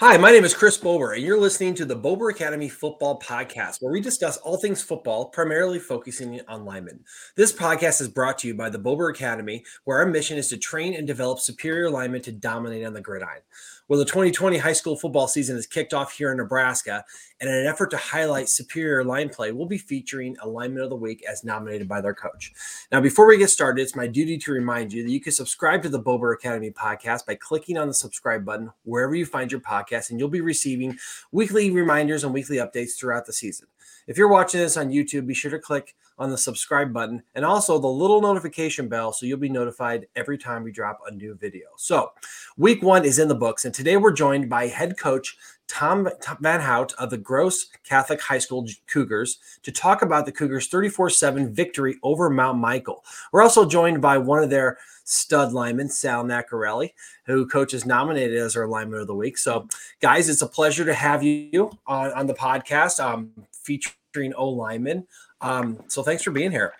Hi, my name is Chris Bober, and you're listening to the Bober Academy Football Podcast, where we discuss all things football, primarily focusing on linemen. This podcast is brought to you by the Bober Academy, where our mission is to train and develop superior linemen to dominate on the gridiron. Well, the 2020 high school football season has kicked off here in Nebraska, and in an effort to highlight superior line play, we'll be featuring Alignment of the week as nominated by their coach. Now, before we get started, it's my duty to remind you that you can subscribe to the Bober Academy podcast by clicking on the subscribe button wherever you find your podcast, and you'll be receiving weekly reminders and weekly updates throughout the season. If you're watching this on YouTube, be sure to click on the subscribe button and also the little notification bell so you'll be notified every time we drop a new video. So, week one is in the books, and today we're joined by head coach Tom Van Haute of the Gross Catholic High School Cougars to talk about the Cougars' 34 7 victory over Mount Michael. We're also joined by one of their stud linemen, Sal Nacarelli, who coach is nominated as our lineman of the week. So, guys, it's a pleasure to have you on, on the podcast um, featuring O lineman. Um, so thanks for being here.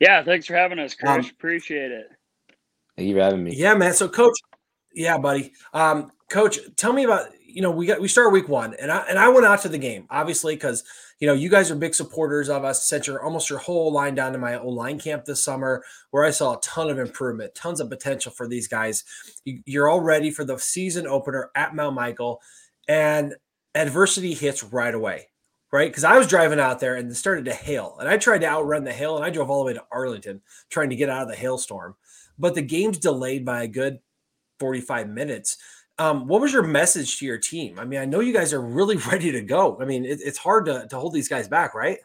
Yeah, thanks for having us, Chris. Um, Appreciate it. Thank you for having me. Yeah, man. So, coach, yeah, buddy. Um, coach, tell me about you know we got we start week one, and I and I went out to the game obviously because you know you guys are big supporters of us. Sent your almost your whole line down to my old line camp this summer, where I saw a ton of improvement, tons of potential for these guys. You, you're all ready for the season opener at Mount Michael, and adversity hits right away right? Because I was driving out there and it started to hail, and I tried to outrun the hail, and I drove all the way to Arlington trying to get out of the hailstorm. But the game's delayed by a good 45 minutes. Um, what was your message to your team? I mean, I know you guys are really ready to go. I mean, it, it's hard to, to hold these guys back, right?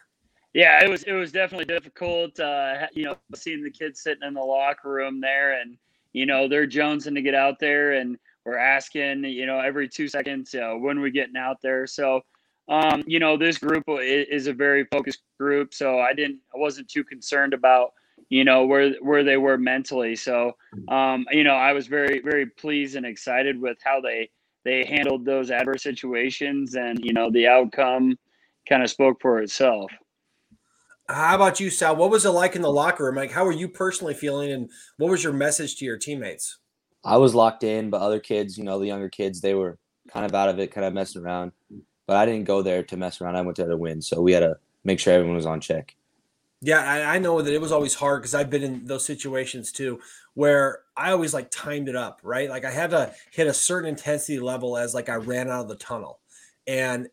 Yeah, it was it was definitely difficult. Uh, you know, seeing the kids sitting in the locker room there, and you know they're jonesing to get out there, and we're asking, you know, every two seconds, uh, when we getting out there. So um, you know, this group is a very focused group, so I didn't, I wasn't too concerned about, you know, where where they were mentally. So, um, you know, I was very very pleased and excited with how they they handled those adverse situations, and you know, the outcome kind of spoke for itself. How about you, Sal? What was it like in the locker room? Like, how were you personally feeling, and what was your message to your teammates? I was locked in, but other kids, you know, the younger kids, they were kind of out of it, kind of messing around. But I didn't go there to mess around. I went there to win. So we had to make sure everyone was on check. Yeah, I, I know that it was always hard because I've been in those situations too, where I always like timed it up, right? Like I had to hit a certain intensity level as like I ran out of the tunnel, and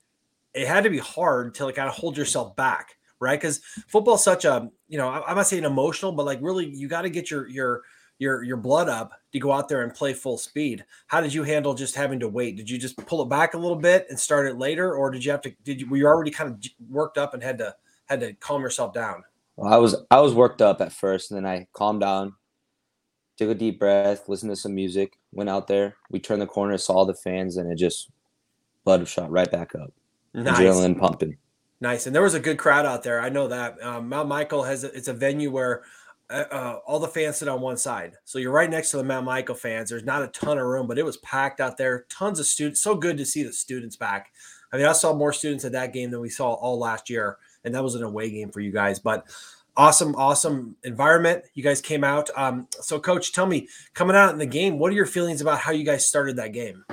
it had to be hard to like kind of hold yourself back, right? Because football's such a, you know, I'm not saying emotional, but like really, you got to get your your your your blood up to go out there and play full speed. How did you handle just having to wait? Did you just pull it back a little bit and start it later, or did you have to? Did you were you already kind of worked up and had to had to calm yourself down? Well, I was I was worked up at first, and then I calmed down, took a deep breath, listened to some music, went out there. We turned the corner, saw the fans, and it just blood shot right back up. Nice. Adrenaline pumping. Nice, and there was a good crowd out there. I know that um, Mount Michael has a, it's a venue where uh, uh, all the fans sit on one side. So you're right next to the Mount Michael fans. There's not a ton of room, but it was packed out there. Tons of students. So good to see the students back. I mean, I saw more students at that game than we saw all last year, and that was an away game for you guys. But awesome, awesome environment. You guys came out. Um, so, coach, tell me, coming out in the game, what are your feelings about how you guys started that game?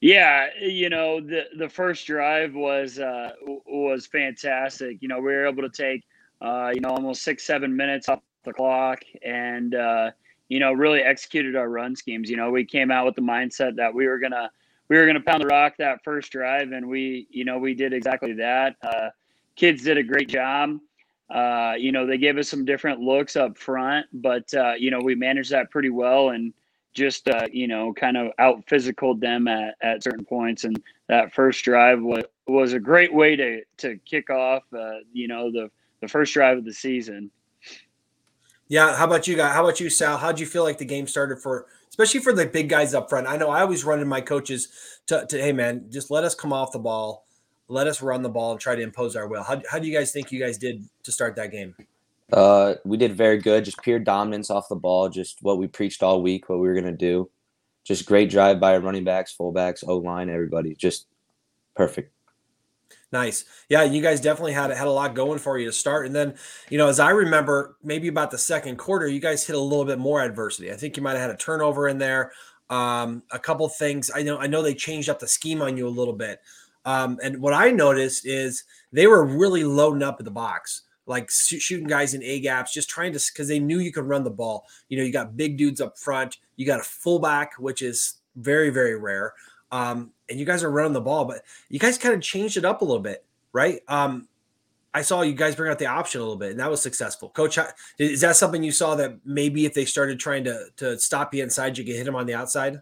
Yeah, you know, the the first drive was uh, was fantastic. You know, we were able to take uh, you know almost six seven minutes off the clock and uh, you know really executed our run schemes. You know, we came out with the mindset that we were gonna we were gonna pound the rock that first drive, and we you know we did exactly that. Uh, kids did a great job. Uh, you know, they gave us some different looks up front, but uh, you know we managed that pretty well and just uh, you know kind of out physical them at, at certain points and that first drive was, was a great way to to kick off uh, you know the the first drive of the season yeah. How about you guys? How about you, Sal? How'd you feel like the game started for, especially for the big guys up front? I know I always run in my coaches to, to hey, man, just let us come off the ball. Let us run the ball and try to impose our will. How, how do you guys think you guys did to start that game? Uh, we did very good. Just pure dominance off the ball. Just what we preached all week, what we were going to do. Just great drive by running backs, fullbacks, O line, everybody. Just perfect. Nice. Yeah, you guys definitely had had a lot going for you to start. And then, you know, as I remember, maybe about the second quarter, you guys hit a little bit more adversity. I think you might have had a turnover in there. Um, a couple things I know. I know they changed up the scheme on you a little bit. Um, and what I noticed is they were really loading up at the box, like shooting guys in A gaps, just trying to because they knew you could run the ball. You know, you got big dudes up front. You got a fullback, which is very very rare. Um, and you guys are running the ball, but you guys kind of changed it up a little bit, right? Um, I saw you guys bring out the option a little bit, and that was successful. Coach, is that something you saw that maybe if they started trying to to stop you inside, you could hit them on the outside?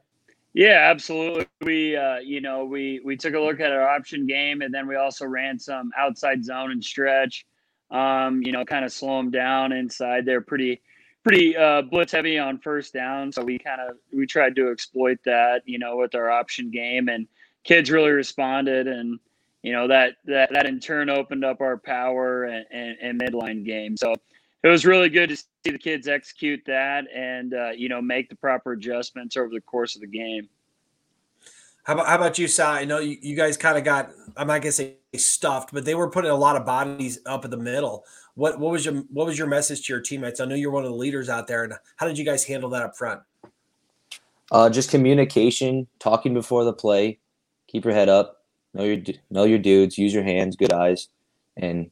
Yeah, absolutely. We, uh, you know, we we took a look at our option game, and then we also ran some outside zone and stretch. Um, you know, kind of slow them down inside. They're pretty pretty uh, blitz heavy on first down, so we kind of we tried to exploit that, you know, with our option game, and kids really responded, and you know that that that in turn opened up our power and, and, and midline game. So it was really good to see the kids execute that and uh, you know make the proper adjustments over the course of the game. How about how about you, Sal? I know you, you guys kind of got I'm not gonna say stuffed, but they were putting a lot of bodies up in the middle. What what was your what was your message to your teammates? I know you're one of the leaders out there, and how did you guys handle that up front? Uh, just communication, talking before the play, keep your head up, know your know your dudes, use your hands, good eyes, and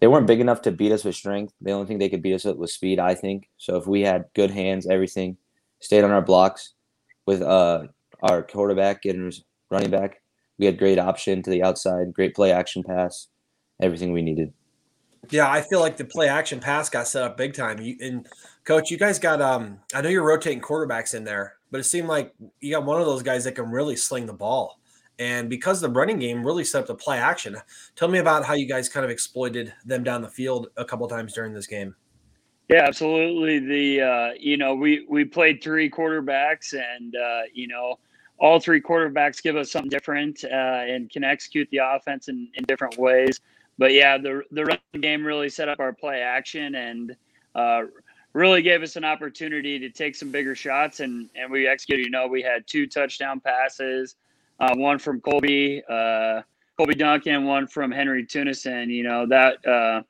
they weren't big enough to beat us with strength. The only thing they could beat us with was speed, I think. So if we had good hands, everything, stayed on our blocks with uh, our quarterback getting running back, we had great option to the outside, great play action pass, everything we needed. Yeah, I feel like the play action pass got set up big time. You and coach, you guys got um I know you're rotating quarterbacks in there, but it seemed like you got one of those guys that can really sling the ball. And because the running game really set up the play action, tell me about how you guys kind of exploited them down the field a couple times during this game. Yeah, absolutely. The uh, you know we we played three quarterbacks, and uh, you know all three quarterbacks give us something different uh, and can execute the offense in, in different ways. But yeah, the the run game really set up our play action and uh, really gave us an opportunity to take some bigger shots, and and we executed. You know, we had two touchdown passes, uh, one from Colby uh, Colby Duncan, one from Henry Tunison. You know that uh,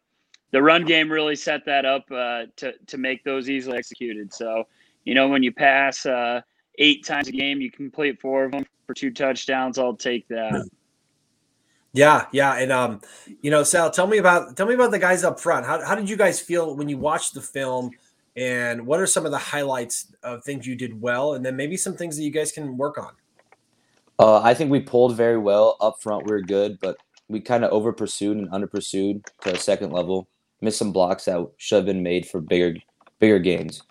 the run game really set that up uh, to to make those easily executed. So you know when you pass uh, eight times a game, you complete four of them for two touchdowns. I'll take that. Yeah, yeah, and um, you know, Sal, tell me about tell me about the guys up front. How how did you guys feel when you watched the film, and what are some of the highlights of things you did well, and then maybe some things that you guys can work on? Uh, I think we pulled very well up front. We were good, but we kind of over pursued and under pursued to a second level. Missed some blocks that should have been made for bigger bigger gains,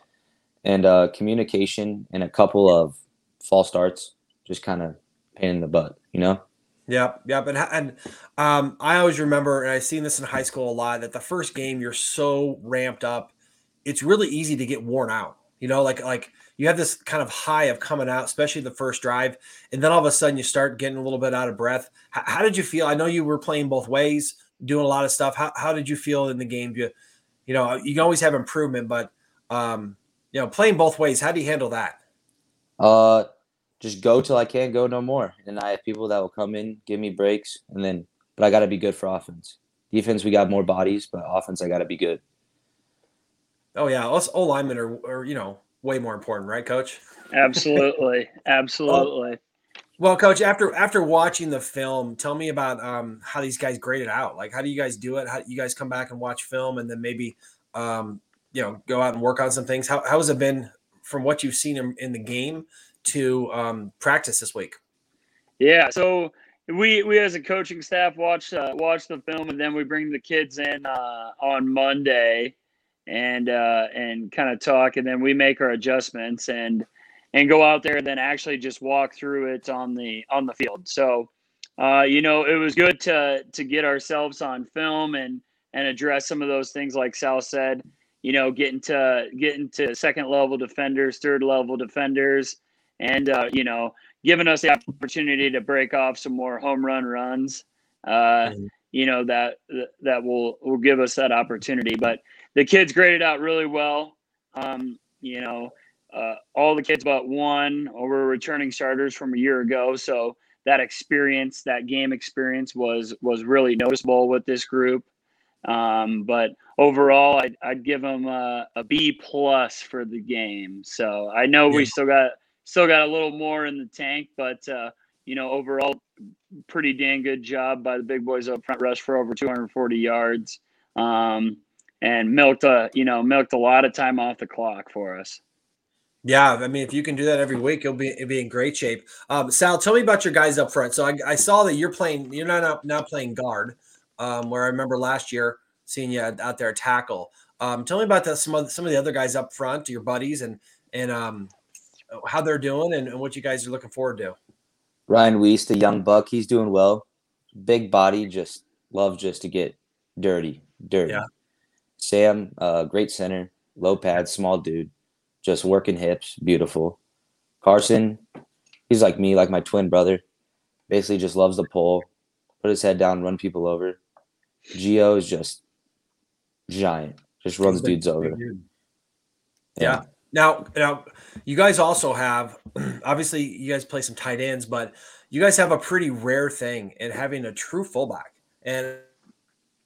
and uh, communication and a couple of false starts just kind of pain in the butt, you know. Yep, yep, and and um, I always remember, and I've seen this in high school a lot. That the first game you're so ramped up, it's really easy to get worn out. You know, like like you have this kind of high of coming out, especially the first drive, and then all of a sudden you start getting a little bit out of breath. How, how did you feel? I know you were playing both ways, doing a lot of stuff. How how did you feel in the game? You you know you always have improvement, but um, you know playing both ways. How do you handle that? Uh, just go till I can't go no more. And I have people that will come in, give me breaks, and then but I got to be good for offense. Defense, we got more bodies, but offense, I got to be good. Oh yeah, us O linemen are, are you know way more important, right, Coach? Absolutely, absolutely. well, Coach, after after watching the film, tell me about um, how these guys graded out. Like, how do you guys do it? How you guys come back and watch film, and then maybe um, you know go out and work on some things? How how has it been from what you've seen in, in the game to um, practice this week? Yeah, so we we as a coaching staff watch uh, watch the film, and then we bring the kids in uh, on Monday and uh, and kind of talk, and then we make our adjustments and and go out there and then actually just walk through it on the on the field. So, uh, you know, it was good to to get ourselves on film and and address some of those things, like Sal said. You know, getting to getting to second level defenders, third level defenders, and uh, you know, giving us the opportunity to break off some more home run runs. Uh, mm-hmm. You know that that will will give us that opportunity. But the kids graded out really well. Um, you know, uh, all the kids but one were returning starters from a year ago, so that experience, that game experience, was was really noticeable with this group. Um, but overall, I'd, I'd give them a, a B plus for the game. So I know yeah. we still got still got a little more in the tank, but uh, you know, overall, pretty dang good job by the big boys up front. Rush for over 240 yards, um, and milked a you know milked a lot of time off the clock for us. Yeah, I mean, if you can do that every week, you'll be you'll be in great shape. Um, Sal, tell me about your guys up front. So I, I saw that you're playing. You're not not playing guard, um, where I remember last year seeing you out there tackle. Um, tell me about the, some of some of the other guys up front, your buddies, and and um, how they're doing, and, and what you guys are looking forward to. Ryan Weiss, the young buck, he's doing well. Big body, just loves just to get dirty, dirty. Yeah. Sam, uh, great center, low pad, small dude just working hips, beautiful. Carson, he's like me, like my twin brother. Basically, just loves the pole, put his head down, run people over. Geo is just giant, just runs dudes over. Dude. Yeah. yeah. Now, now, you guys also have, obviously, you guys play some tight ends, but you guys have a pretty rare thing in having a true fullback. And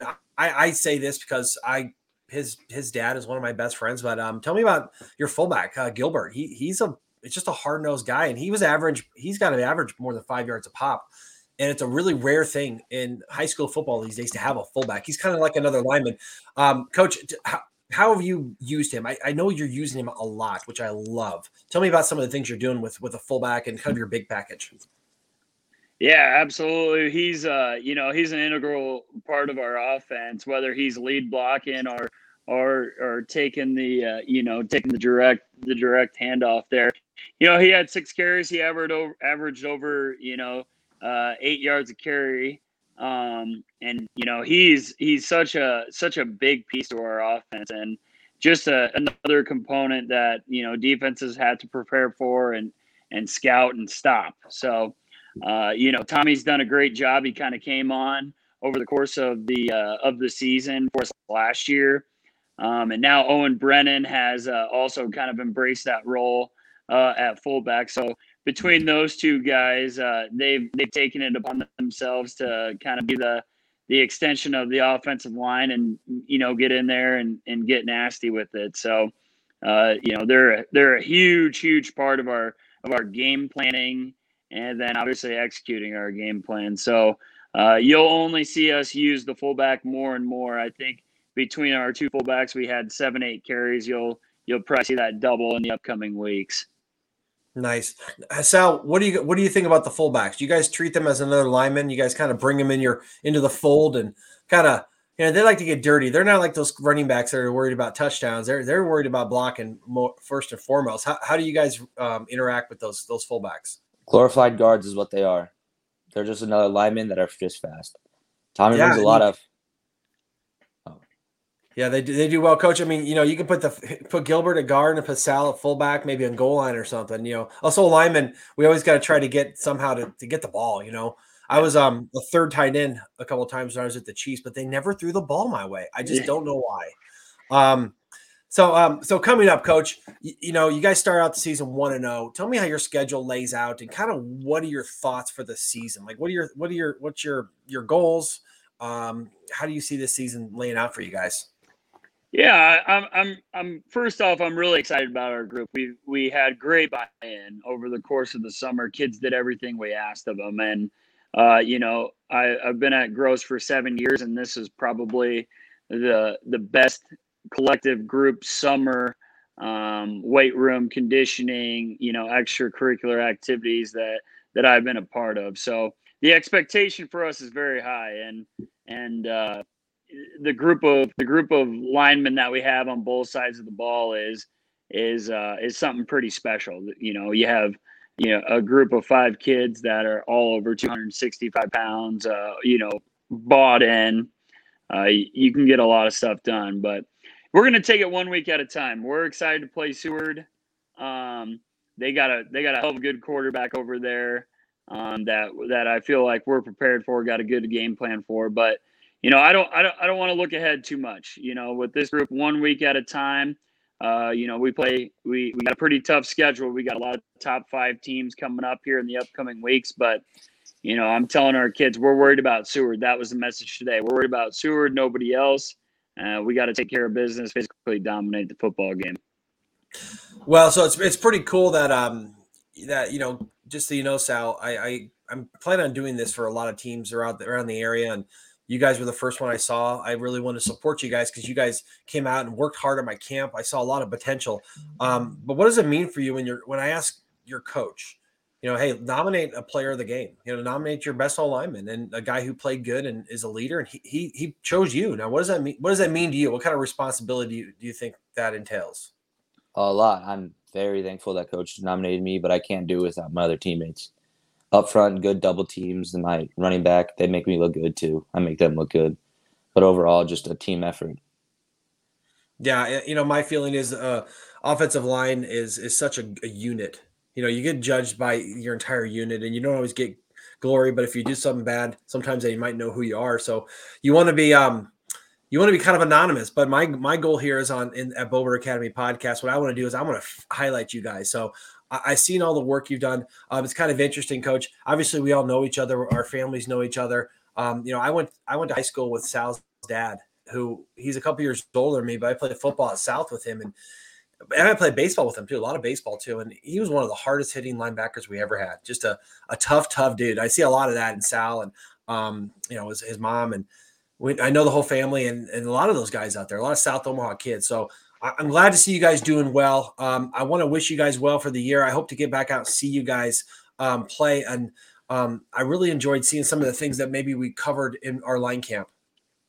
I, I say this because I his his dad is one of my best friends. But um, tell me about your fullback, uh, Gilbert. He he's a it's just a hard nosed guy, and he was average. He's got an average more than five yards a pop, and it's a really rare thing in high school football these days to have a fullback. He's kind of like another lineman. Um, Coach, how, how have you used him? I, I, know you're using him a lot, which I love. Tell me about some of the things you're doing with with a fullback and kind of your big package. Yeah, absolutely. He's uh, you know, he's an integral part of our offense, whether he's lead blocking or or or taking the uh, you know taking the direct the direct handoff there. You know, he had six carries. He averaged over averaged over you know uh, eight yards a carry. Um, and you know he's he's such a such a big piece to our offense and just a, another component that you know defenses had to prepare for and and scout and stop. So uh, you know, Tommy's done a great job. He kind of came on over the course of the uh, of the season for us last year, um, and now Owen Brennan has uh, also kind of embraced that role uh, at fullback. So between those two guys, uh, they've they've taken it upon themselves to kind of be the the extension of the offensive line and you know get in there and, and get nasty with it. So uh, you know they're they're a huge huge part of our of our game planning and then obviously executing our game plan. So uh, you'll only see us use the fullback more and more. I think between our two fullbacks, we had seven, eight carries. You'll you'll probably see that double in the upcoming weeks. Nice, Sal. What do you what do you think about the fullbacks? Do you guys treat them as another lineman? You guys kind of bring them in your into the fold and kind of you know they like to get dirty. They're not like those running backs that are worried about touchdowns. They're they're worried about blocking more, first and foremost. How, how do you guys um, interact with those those fullbacks? Glorified guards is what they are. They're just another lineman that are just fast. Tommy yeah, brings a lot of. Yeah, they do, they do well, coach. I mean, you know, you can put the put Gilbert at guard and put Sal at fullback, maybe on goal line or something. You know, also lineman, we always got to try to get somehow to, to get the ball. You know, I was um the third tight end a couple times when I was at the Chiefs, but they never threw the ball my way. I just yeah. don't know why. Um, so, um, so coming up, Coach, you, you, know, you guys start out the season one and zero. Oh. Tell me how your schedule lays out, and kind of what are your thoughts for the season? Like, what are your what are your what's your your goals? Um, how do you see this season laying out for you guys? Yeah, I'm, I'm, I'm. First off, I'm really excited about our group. We we had great buy-in over the course of the summer. Kids did everything we asked of them, and uh, you know, I, I've been at Gross for seven years, and this is probably the the best collective group summer um, weight room conditioning, you know, extracurricular activities that that I've been a part of. So the expectation for us is very high, and and uh, the group of the group of linemen that we have on both sides of the ball is is uh, is something pretty special. You know, you have you know a group of five kids that are all over 265 pounds. Uh, you know, bought in. Uh, you can get a lot of stuff done, but we're gonna take it one week at a time. We're excited to play Seward. Um, they got a they got a hell of a good quarterback over there um, that that I feel like we're prepared for. Got a good game plan for, but you know I don't I don't I don't want to look ahead too much. You know, with this group, one week at a time. Uh, you know, we play we we got a pretty tough schedule. We got a lot of top five teams coming up here in the upcoming weeks, but you know, I'm telling our kids we're worried about Seward. That was the message today. We're worried about Seward, nobody else. Uh, we got to take care of business, basically dominate the football game. Well, so it's it's pretty cool that um, that you know, just so you know, Sal, I, I I'm planning on doing this for a lot of teams around the, around the area, and you guys were the first one I saw. I really want to support you guys because you guys came out and worked hard at my camp. I saw a lot of potential. Um, but what does it mean for you when you're when I ask your coach? you know, hey, nominate a player of the game. You know, nominate your best all lineman and a guy who played good and is a leader. And he he, he chose you. Now, what does that mean? What does that mean to you? What kind of responsibility do you, do you think that entails? A lot. I'm very thankful that coach nominated me, but I can't do without my other teammates. Up front, good double teams, and my running back, they make me look good too. I make them look good. But overall, just a team effort. Yeah, you know, my feeling is uh offensive line is is such a, a unit you know, you get judged by your entire unit and you don't always get glory, but if you do something bad, sometimes they might know who you are. So you want to be um you want to be kind of anonymous, but my my goal here is on in at Bober Academy podcast. What I want to do is I want to f- highlight you guys. So I, I seen all the work you've done. Um, it's kind of interesting, Coach. Obviously, we all know each other. Our families know each other. Um, you know, I went I went to high school with Sal's dad, who he's a couple years older than me, but I played football at South with him, and and I played baseball with him too, a lot of baseball too. And he was one of the hardest hitting linebackers we ever had. Just a, a tough, tough dude. I see a lot of that in Sal and, um, you know, his, his mom. And we, I know the whole family and, and a lot of those guys out there, a lot of South Omaha kids. So I, am glad to see you guys doing well. Um, I want to wish you guys well for the year. I hope to get back out and see you guys um, play. And um, I really enjoyed seeing some of the things that maybe we covered in our line camp.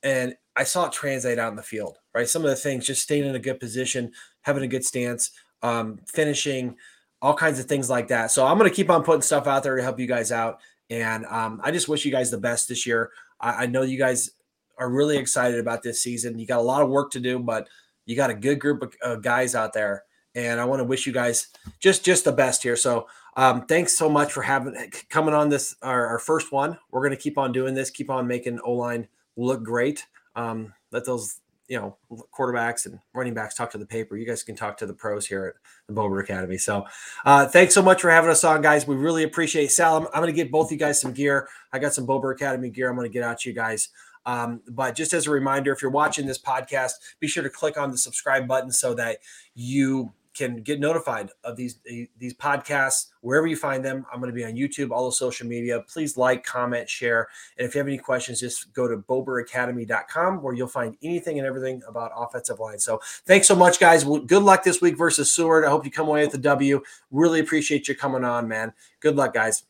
And I saw it translate out in the field, right? Some of the things, just staying in a good position, having a good stance, um, finishing, all kinds of things like that. So I'm going to keep on putting stuff out there to help you guys out. And um, I just wish you guys the best this year. I, I, know you guys are really excited about this season. You got a lot of work to do, but you got a good group of guys out there. And I want to wish you guys just just the best here. So um, thanks so much for having coming on this our, our first one. We're going to keep on doing this, keep on making O line look great. Um, let those you know quarterbacks and running backs talk to the paper. You guys can talk to the pros here at the Bober Academy. So uh, thanks so much for having us on, guys. We really appreciate it. Sal. I'm, I'm going to get both you guys some gear. I got some Bober Academy gear. I'm going to get out to you guys. Um, but just as a reminder, if you're watching this podcast, be sure to click on the subscribe button so that you can get notified of these these podcasts wherever you find them. I'm going to be on YouTube, all the social media. Please like, comment, share, and if you have any questions, just go to boberacademy.com where you'll find anything and everything about offensive line. So thanks so much, guys. Good luck this week versus Seward. I hope you come away with the W. Really appreciate you coming on, man. Good luck, guys.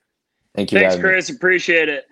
Thank you. Thanks, Chris. Me. Appreciate it.